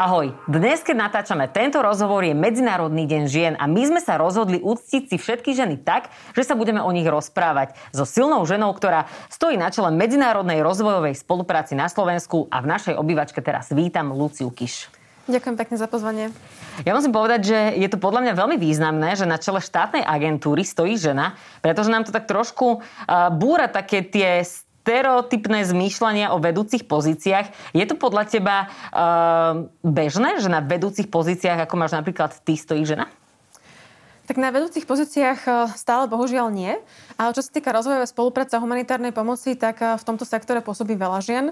Ahoj, dnes keď natáčame tento rozhovor je Medzinárodný deň žien a my sme sa rozhodli uctiť si všetky ženy tak, že sa budeme o nich rozprávať so silnou ženou, ktorá stojí na čele medzinárodnej rozvojovej spolupráci na Slovensku a v našej obývačke teraz vítam Luciu Kiš. Ďakujem pekne za pozvanie. Ja musím povedať, že je to podľa mňa veľmi významné, že na čele štátnej agentúry stojí žena, pretože nám to tak trošku uh, búra také tie stereotypné zmýšľania o vedúcich pozíciách. Je to podľa teba uh, bežné, že na vedúcich pozíciách, ako máš napríklad ty, stojí žena? Tak na vedúcich pozíciách eh, stále bohužiaľ nie. Ale čo sa týka rozvojovej spolupráce a humanitárnej pomoci, tak eh, v tomto sektore pôsobí veľa žien.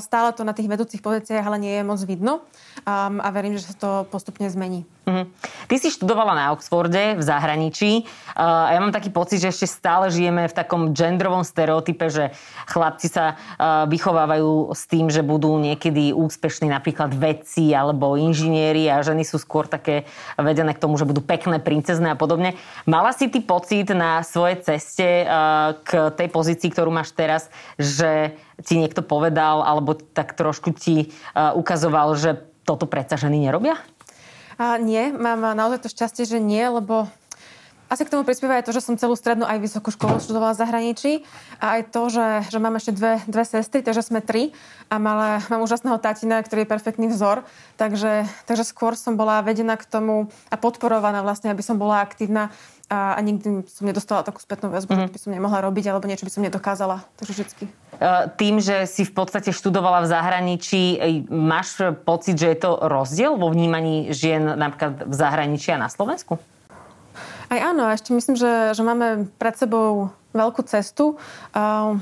Stále to na tých vedúcich pozíciách ale nie je moc vidno. A verím, že sa to postupne zmení. Mm-hmm. Ty si študovala na Oxforde v zahraničí a ja mám taký pocit, že ešte stále žijeme v takom genderovom stereotype, že chlapci sa vychovávajú s tým, že budú niekedy úspešní napríklad vedci alebo inžinieri a ženy sú skôr také vedené k tomu, že budú pekné, princezné a podobne. Mala si ty pocit na svojej ceste k tej pozícii, ktorú máš teraz, že ti niekto povedal alebo tak trošku ti ukazoval, že toto predsa ženy nerobia? A nie, mám naozaj to šťastie, že nie, lebo asi k tomu prispieva aj to, že som celú strednú aj vysokú školu študovala v zahraničí a aj to, že, že mám ešte dve, dve sestry, takže sme tri a mala, mám úžasného tatina, ktorý je perfektný vzor, takže, takže skôr som bola vedená k tomu a podporovaná vlastne, aby som bola aktívna a, a nikdy som nedostala takú spätnú väzbu, mm-hmm. že by som nemohla robiť alebo niečo by som nedokázala. Takže vždycky. Tým, že si v podstate študovala v zahraničí, máš pocit, že je to rozdiel vo vnímaní žien napríklad v zahraničí a na Slovensku? Aj áno, a ešte myslím, že, že máme pred sebou veľkú cestu. Uh,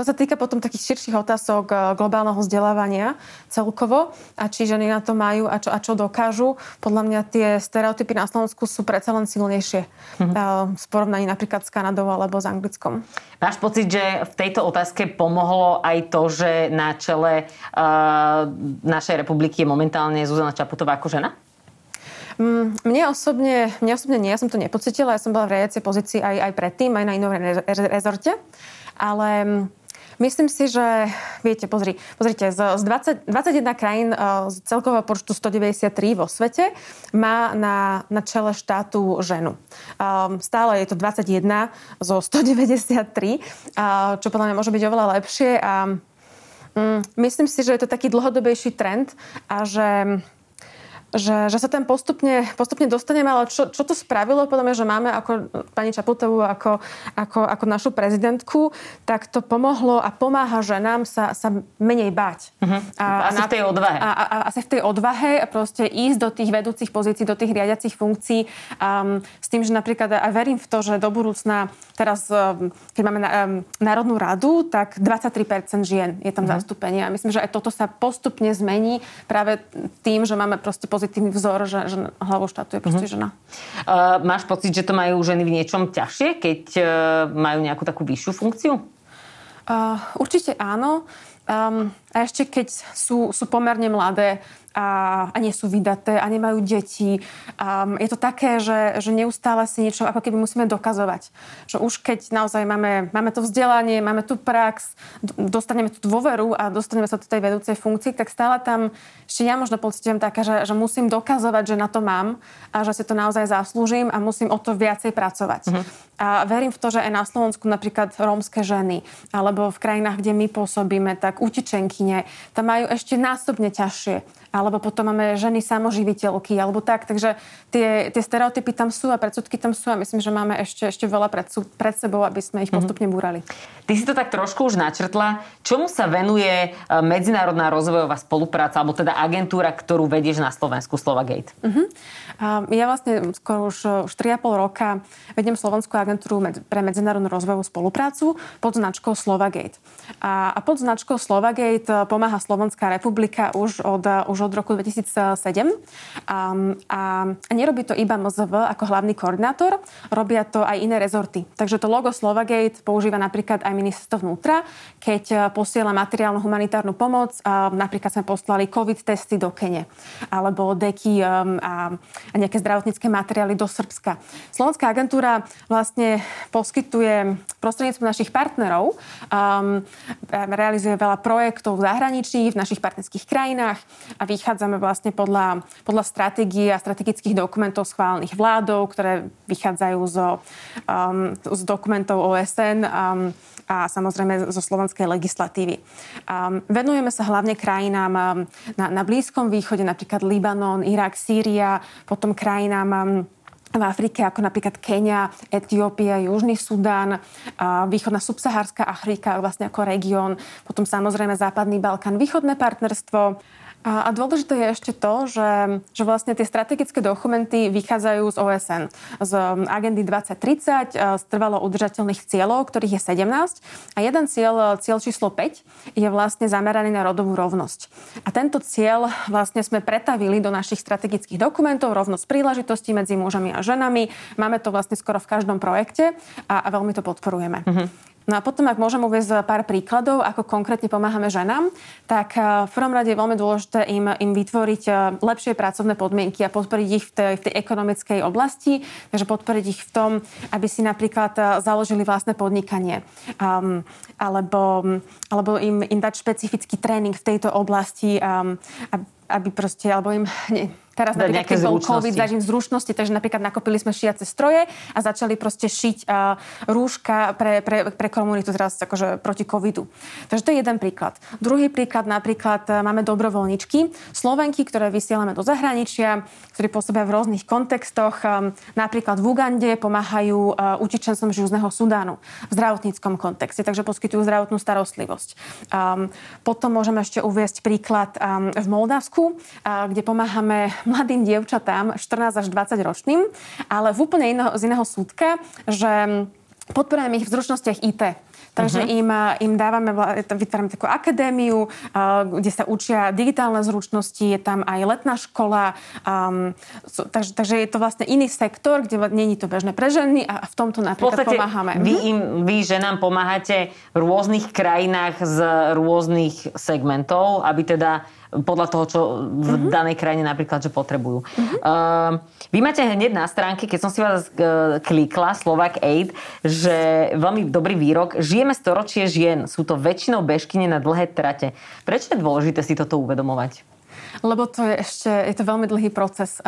to sa týka potom takých širších otázok eh, globálneho vzdelávania celkovo a či ženy na to majú a čo, a čo dokážu. Podľa mňa tie stereotypy na Slovensku sú predsa len silnejšie mm-hmm. v porovnaní napríklad s Kanadou alebo s Anglickom. Máš pocit, že v tejto otázke pomohlo aj to, že na čele uh, našej republiky je momentálne Zuzana Čaputová ako žena? Mm, mne osobne, mne osobne nie, ja som to nepocitila, ja som bola v riadiacej pozícii aj, aj predtým, aj na inom rezorte, ale mm, Myslím si, že, viete, pozri, pozrite, z, z 20, 21 krajín e, z celkového počtu 193 vo svete má na, na čele štátu ženu. Um, stále je to 21 zo 193, uh, čo podľa mňa môže byť oveľa lepšie a um, myslím si, že je to taký dlhodobejší trend a že že, že sa tam postupne, postupne dostaneme, ale čo, čo to spravilo, podľa mňa, že máme ako pani Čaputovú ako, ako, ako našu prezidentku, tak to pomohlo a pomáha ženám sa, sa menej báť. Uh-huh. A, asi a v tej odvahe. A, a, a asi v tej odvahe a proste ísť do tých vedúcich pozícií, do tých riadiacich funkcií um, s tým, že napríklad aj verím v to, že do budúcna teraz, um, keď máme na, um, Národnú radu, tak 23% žien je tam uh-huh. zastúpenie. A myslím, že aj toto sa postupne zmení práve tým, že máme proste pozitívny vzor, že, že hlavou štátu je proste mm-hmm. žena. Uh, máš pocit, že to majú ženy v niečom ťažšie, keď uh, majú nejakú takú vyššiu funkciu? Uh, určite áno. Um, a ešte keď sú, sú pomerne mladé, a, a nie sú vydaté a nemajú deti. Um, je to také, že, že neustále si niečo ako keby musíme dokazovať. Že už keď naozaj máme, máme to vzdelanie, máme tu prax, dostaneme tú dôveru a dostaneme sa do tej vedúcej funkcii, tak stále tam ešte ja možno pocitujem také, že, že musím dokazovať, že na to mám a že si to naozaj zaslúžim a musím o to viacej pracovať. Mm-hmm. A verím v to, že aj na Slovensku napríklad rómske ženy alebo v krajinách, kde my pôsobíme, tak utečenkyne, tam majú ešte násobne ťažšie alebo potom máme ženy samoživiteľky, alebo tak. Takže tie, tie stereotypy tam sú a predsudky tam sú a myslím, že máme ešte, ešte veľa pred, pred sebou, aby sme ich mhm. postupne búrali. Ty si to tak trošku už načrtla. Čomu sa venuje e, medzinárodná rozvojová spolupráca, alebo teda agentúra, ktorú vedieš na Slovensku, Slovagate? Uh-huh. Ja vlastne skoro už, už 3,5 roka vediem Slovenskú agentúru pre medzinárodnú rozvojovú spoluprácu pod značkou Slovagate. A, a pod značkou Slovagate pomáha Slovenská republika už od, už už od roku 2007. Um, a, a nerobí to iba MZV ako hlavný koordinátor, robia to aj iné rezorty. Takže to logo Slovagate používa napríklad aj ministerstvo vnútra, keď e, posiela materiálnu humanitárnu pomoc. Um, napríklad sme poslali COVID testy do Kene alebo deky um, a, a nejaké zdravotnícke materiály do Srbska. Slovenská agentúra vlastne poskytuje prostredníctvom našich partnerov um, realizuje veľa projektov v zahraničí, v našich partnerských krajinách a vychádzame vlastne podľa, podľa stratégie a strategických dokumentov schválených vládou, ktoré vychádzajú zo, um, z dokumentov OSN um, a samozrejme zo slovenskej legislatívy. Um, venujeme sa hlavne krajinám um, na, na Blízkom východe, napríklad Libanon, Irak, Sýria, potom krajinám um, v Afrike, ako napríklad Kenia, Etiópia, Južný Sudán, východná subsahárska Afrika, vlastne ako región, potom samozrejme Západný Balkán, východné partnerstvo, a, a dôležité je ešte to, že, že vlastne tie strategické dokumenty vychádzajú z OSN, z um, agendy 2030, z trvalo udržateľných cieľov, ktorých je 17. A jeden cieľ, cieľ číslo 5, je vlastne zameraný na rodovú rovnosť. A tento cieľ vlastne sme pretavili do našich strategických dokumentov, rovnosť príležitostí medzi mužami a ženami. Máme to vlastne skoro v každom projekte a, a veľmi to podporujeme. Mm-hmm. No a potom, ak môžem uvieť pár príkladov, ako konkrétne pomáhame ženám, tak eh, v prvom rade je veľmi dôležité im, im vytvoriť eh, lepšie pracovné podmienky a podporiť ich v tej, v tej ekonomickej oblasti, takže podporiť ich v tom, aby si napríklad eh, založili vlastné podnikanie. Um, alebo, alebo im, im dať špecifický tréning v tejto oblasti, um, aby proste, alebo im... Nie, Teraz napríklad, keď bol COVID, zažím zručnosti, takže napríklad nakopili sme šiace stroje a začali proste šiť uh, rúška pre, pre, pre komunitu teraz akože proti covidu. Takže to je jeden príklad. Druhý príklad napríklad uh, máme dobrovoľničky, Slovenky, ktoré vysielame do zahraničia, ktorí pôsobia v rôznych kontextoch. Um, napríklad v Ugande pomáhajú uh, utečencom z Južného Sudánu v zdravotníckom kontexte, takže poskytujú zdravotnú starostlivosť. Um, potom môžeme ešte uviesť príklad um, v Moldavsku, uh, kde pomáhame mladým dievčatám, 14 až 20 ročným, ale v úplne iného, z iného súdka, že podporujeme ich v zručnostiach IT. Takže uh-huh. im, im dávame, vytvárame takú akadémiu, kde sa učia digitálne zručnosti, je tam aj letná škola. Um, takže, takže je to vlastne iný sektor, kde není to bežné pre ženy a v tomto napríklad v pomáhame. Vy, mhm. im, vy ženám pomáhate v rôznych krajinách z rôznych segmentov, aby teda podľa toho, čo v uh-huh. danej krajine napríklad, že potrebujú. Uh-huh. Uh, vy máte hneď na stránke, keď som si vás uh, klikla, Slovak Aid, že veľmi dobrý výrok, žijeme storočie žien, sú to väčšinou bežkyne na dlhé trate. Prečo je dôležité si toto uvedomovať? Lebo to je ešte, je to veľmi dlhý proces.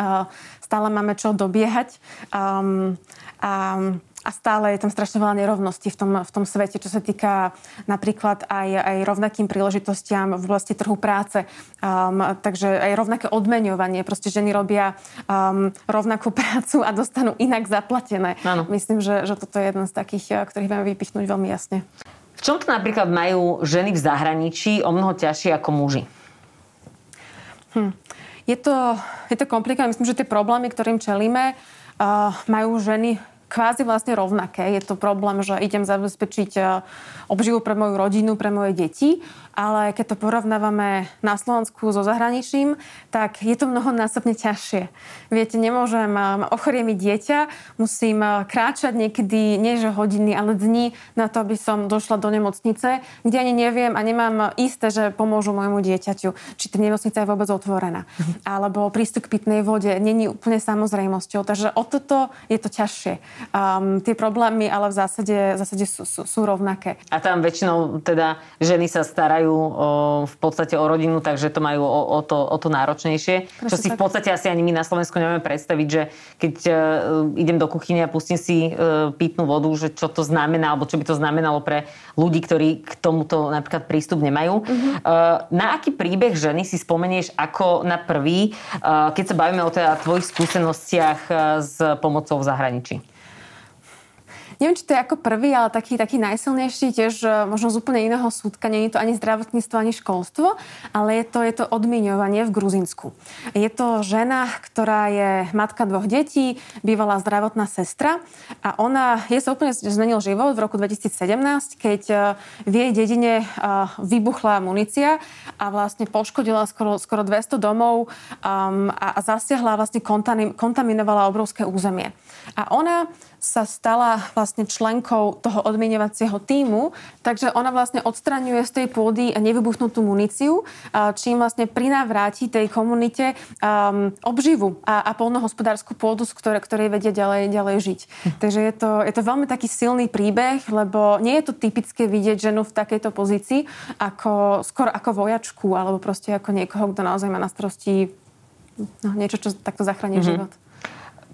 Stále máme čo dobiehať. Um, um, a stále je tam strašne veľa nerovností v tom, v tom svete, čo sa týka napríklad aj, aj rovnakým príležitostiam v oblasti trhu práce. Um, takže aj rovnaké odmeňovanie. Proste ženy robia um, rovnakú prácu a dostanú inak zaplatené. Ano. Myslím, že, že toto je jeden z takých, eh, ktorých vieme vypichnúť veľmi jasne. V čom to napríklad majú ženy v zahraničí o mnoho ťažšie ako muži? Hm. Je to, je to komplikované. Myslím, že tie problémy, ktorým čelíme, uh, majú ženy kvázi vlastne rovnaké. Je to problém, že idem zabezpečiť e, obživu pre moju rodinu, pre moje deti ale keď to porovnávame na Slovensku so zahraničím, tak je to mnohonásobne ťažšie. Viete, nemôžem um, ochoriemiť dieťa, musím uh, kráčať niekedy, nie že hodiny, ale dní na to, aby som došla do nemocnice, kde ani neviem a nemám isté, že pomôžu môjmu dieťaťu, či tá nemocnica je vôbec otvorená. Alebo prístup k pitnej vode není úplne samozrejmosťou. Takže o toto je to ťažšie. Um, tie problémy ale v zásade, v zásade sú, sú, sú rovnaké. A tam väčšinou teda ženy sa starajú starajú o, v podstate o rodinu, takže to majú o, o, to, o to náročnejšie. Prečo čo si tak. v podstate asi ani my na Slovensku nevieme predstaviť, že keď uh, idem do kuchyne a pustím si uh, pitnú vodu, že čo to znamená, alebo čo by to znamenalo pre ľudí, ktorí k tomuto napríklad prístup nemajú. Uh-huh. Uh, na aký príbeh ženy si spomenieš ako na prvý, uh, keď sa bavíme o teda tvojich skúsenostiach uh, s pomocou v zahraničí? Neviem, či to je ako prvý, ale taký, taký najsilnejší tiež možno z úplne iného súdka. Je to ani zdravotníctvo, ani školstvo, ale je to, je to odmiňovanie v Gruzinsku. Je to žena, ktorá je matka dvoch detí, bývalá zdravotná sestra a ona, je sa úplne zmenil život v roku 2017, keď e, v jej dedine e, vybuchla munícia a vlastne poškodila skoro, skoro 200 domov um, a, a zasiahla vlastne kontaminovala obrovské územie. A ona sa stala vlastne členkou toho odmienovacieho týmu, takže ona vlastne odstraňuje z tej pôdy nevybuchnutú muníciu, čím vlastne prinavráti tej komunite um, obživu a, a polnohospodárskú pôdu, z ktorej, ktorej vedia ďalej, ďalej žiť. Hm. Takže je to, je to veľmi taký silný príbeh, lebo nie je to typické vidieť ženu v takejto pozícii ako, skôr ako vojačku alebo proste ako niekoho, kto naozaj má na starosti no, niečo, čo takto zachráni mm-hmm. život.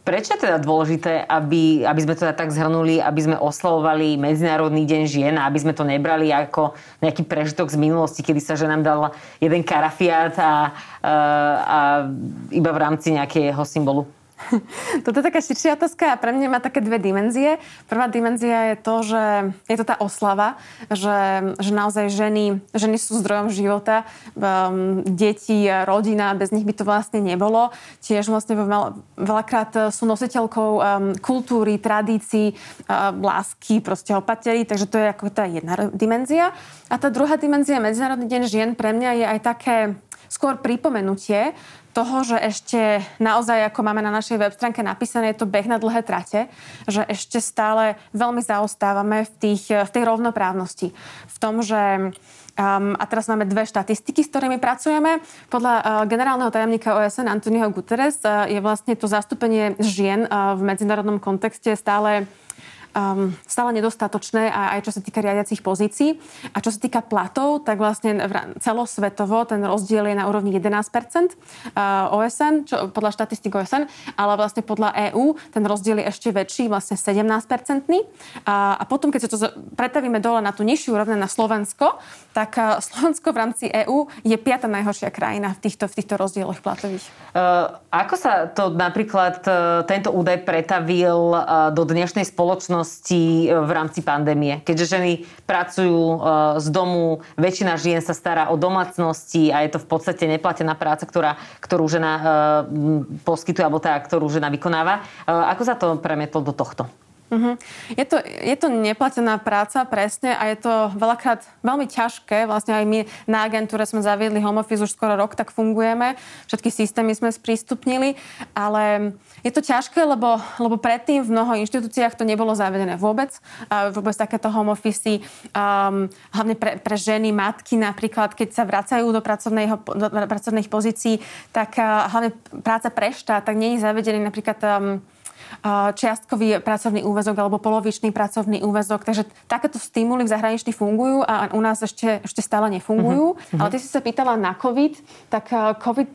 Prečo je teda dôležité, aby, aby sme to teda tak zhrnuli, aby sme oslavovali Medzinárodný deň žien a aby sme to nebrali ako nejaký prežitok z minulosti, kedy sa ženám dal jeden karafiát a, a, a iba v rámci nejakého symbolu? Toto je taká širšia otázka a pre mňa má také dve dimenzie. Prvá dimenzia je to, že je to tá oslava, že, že naozaj ženy, ženy sú zdrojom života, um, deti, rodina, bez nich by to vlastne nebolo. Tiež vlastne veľakrát sú nositeľkou um, kultúry, tradícií, uh, lásky, proste opatery, takže to je ako tá jedna dimenzia. A tá druhá dimenzia, Medzinárodný deň žien, pre mňa je aj také skôr pripomenutie toho, že ešte naozaj, ako máme na našej web stránke napísané, je to beh na dlhé trate, že ešte stále veľmi zaostávame v, tých, v tej rovnoprávnosti. V tom, že Um, a teraz máme dve štatistiky, s ktorými pracujeme. Podľa uh, generálneho tajomníka OSN Antonio Guterres uh, je vlastne to zastúpenie žien uh, v medzinárodnom kontexte stále um, stále nedostatočné a aj čo sa týka riadiacich pozícií. A čo sa týka platov, tak vlastne celosvetovo ten rozdiel je na úrovni 11% uh, OSN, čo, podľa štatistik OSN, ale vlastne podľa EÚ ten rozdiel je ešte väčší, vlastne 17-percentný. A, a potom, keď sa to pretavíme dole na tú nižšiu úroveň na Slovensko, tak uh, Slovensko v rámci EÚ je piata najhoršia krajina v týchto, v týchto rozdieloch platových. Uh, ako sa to napríklad uh, tento údaj pretavil do dnešnej spoločnosti spoločnosti e, v rámci pandémie. Keďže ženy pracujú e, z domu, väčšina žien sa stará o domácnosti a je to v podstate neplatená práca, ktorá, ktorú žena e, poskytuje alebo tá, ktorú žena vykonáva. Ako sa to premietlo do tohto? Uh-huh. Je, to, je to neplatená práca, presne, a je to veľakrát veľmi ťažké. Vlastne aj my na agentúre sme zaviedli home office už skoro rok, tak fungujeme. Všetky systémy sme sprístupnili, ale je to ťažké, lebo, lebo predtým v mnoho inštitúciách to nebolo zavedené vôbec. A vôbec takéto home office, um, hlavne pre, pre ženy, matky napríklad, keď sa vracajú do, do pracovných pozícií, tak uh, hlavne práca pre štát, tak nie je zavedený napríklad um, čiastkový pracovný úvezok alebo polovičný pracovný úvezok. Takže takéto stimuly v zahraničí fungujú a u nás ešte, ešte stále nefungujú. Uh-huh. Ale ty si sa pýtala na COVID, tak COVID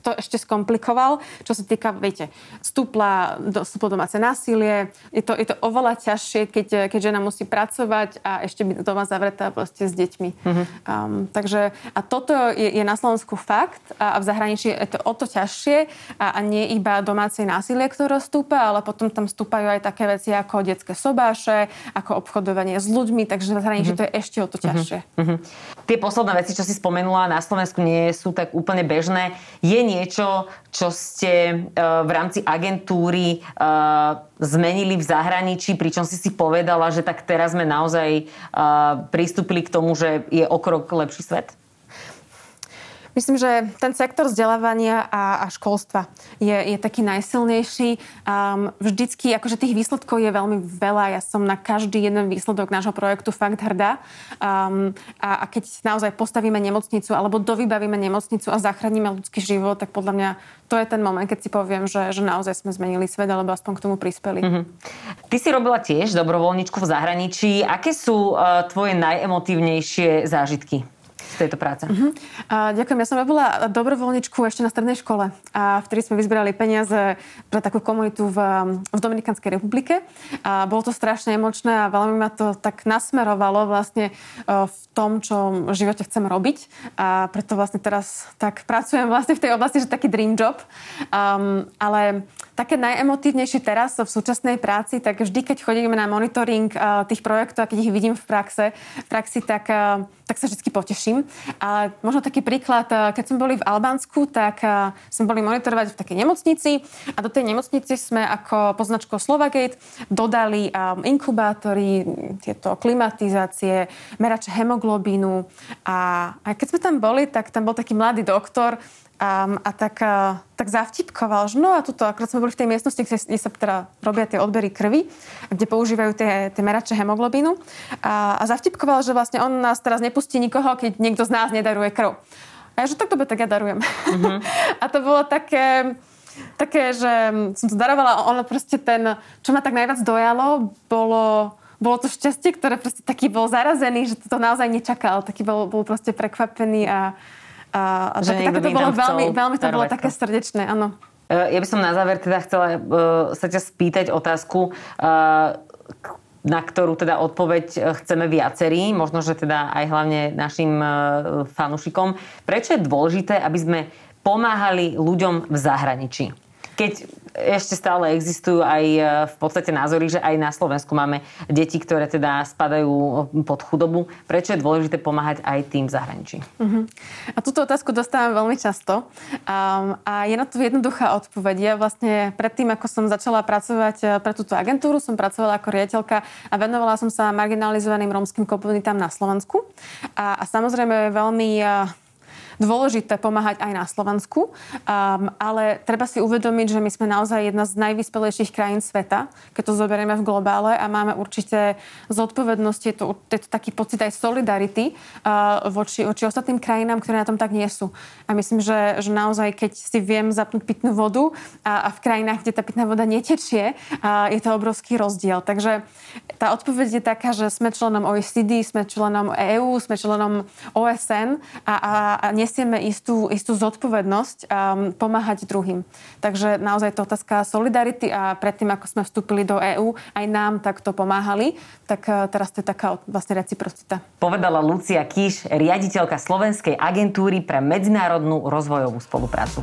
to ešte skomplikoval, čo sa týka, viete, stúpla, stúplo domáce násilie. Je to, je to oveľa ťažšie, keď, keď žena musí pracovať a ešte byť doma zavretá proste s deťmi. Uh-huh. Um, takže a toto je, je na Slovensku fakt a, a v zahraničí je to o to ťažšie a, a nie iba domáce násilie, ktoré stúpa, ale potom tam vstúpajú aj také veci ako detské sobáše, ako obchodovanie s ľuďmi, takže v zahraničí mm-hmm. to je ešte o to mhm. ťažšie. Mm-hmm. Tie posledné veci, čo si spomenula, na Slovensku nie sú tak úplne bežné. Je niečo, čo ste uh, v rámci agentúry uh, zmenili v zahraničí, pričom si si povedala, že tak teraz sme naozaj uh, pristúpili k tomu, že je o krok lepší svet? Myslím, že ten sektor vzdelávania a, a školstva je, je taký najsilnejší. Um, vždycky, akože tých výsledkov je veľmi veľa. Ja som na každý jeden výsledok nášho projektu fakt hrdá. Um, a, a keď naozaj postavíme nemocnicu alebo dovybavíme nemocnicu a zachránime ľudský život, tak podľa mňa to je ten moment, keď si poviem, že, že naozaj sme zmenili svet alebo aspoň k tomu prispeli. Mm-hmm. Ty si robila tiež dobrovoľničku v zahraničí. Aké sú uh, tvoje najemotívnejšie zážitky? Tejto práce? Uh-huh. Uh, ďakujem. Ja som robila dobrovoľničku ešte na strednej škole, a vtedy sme vyzberali peniaze pre takú komunitu v, v Dominikanskej republike. A bolo to strašne emočné a veľmi ma to tak nasmerovalo vlastne uh, v tom, čo v živote chcem robiť. A preto vlastne teraz tak pracujem vlastne v tej oblasti, že taký dream job. Um, ale také najemotívnejšie teraz v súčasnej práci, tak vždy, keď chodíme na monitoring uh, tých projektov a keď ich vidím v, praxe, v praxi, tak, uh, tak sa vždy poteším. Ale možno taký príklad, uh, keď sme boli v Albánsku, tak uh, sme boli monitorovať v takej nemocnici a do tej nemocnici sme ako poznačko Slovagate dodali um, inkubátory, tieto klimatizácie, merače hemoglobínu a, a keď sme tam boli, tak tam bol taký mladý doktor, Um, a tak, uh, tak zavtipkoval, že no a tuto, akorát sme boli v tej miestnosti, kde, kde sa teda robia tie odbery krvi, kde používajú tie, tie merače hemoglobínu. A, a zavtipkoval, že vlastne on nás teraz nepustí nikoho, keď niekto z nás nedaruje krv. A ja, že tak dobre, tak ja darujem. Mm-hmm. a to bolo také, také, že som to darovala, ono proste ten, čo ma tak najviac dojalo, bolo bolo to šťastie, ktoré proste taký bol zarazený, že to naozaj nečakal. Taký bol, bol proste prekvapený a, a, a že tak, také to bolo veľmi, veľmi to bolo také srdečné, áno. E, ja by som na záver teda chcela uh, sa ťa spýtať otázku, uh, na ktorú teda odpoveď chceme viacerí, možno, že teda aj hlavne našim fanúšikom. Prečo je dôležité, aby sme pomáhali ľuďom v zahraničí? Keď ešte stále existujú aj e, v podstate názory, že aj na Slovensku máme deti, ktoré teda spadajú pod chudobu. Prečo je dôležité pomáhať aj tým v zahraničí? Uh-huh. A túto otázku dostávam veľmi často. Um, a je na to jednoduchá odpoveď. Ja vlastne predtým, ako som začala pracovať e, pre túto agentúru, som pracovala ako riaditeľka a venovala som sa marginalizovaným rómskym komunitám na Slovensku. A, a samozrejme veľmi dôležité pomáhať aj na Slovensku, um, ale treba si uvedomiť, že my sme naozaj jedna z najvyspelejších krajín sveta, keď to zoberieme v globále a máme určite zodpovednosť, je to, je to taký pocit aj solidarity uh, voči, voči ostatným krajinám, ktoré na tom tak nie sú. A myslím, že, že naozaj, keď si viem zapnúť pitnú vodu a, a v krajinách, kde tá pitná voda netečie, uh, je to obrovský rozdiel. Takže tá odpoveď je taká, že sme členom OECD, sme členom EÚ, sme členom OSN a, a, a nesieme istú, istú zodpovednosť um, pomáhať druhým. Takže naozaj to otázka solidarity a predtým, ako sme vstúpili do EÚ, aj nám takto pomáhali, tak uh, teraz to je taká vlastne reciprocita. Povedala Lucia Kíš, riaditeľka Slovenskej agentúry pre medzinárodnú rozvojovú spoluprácu.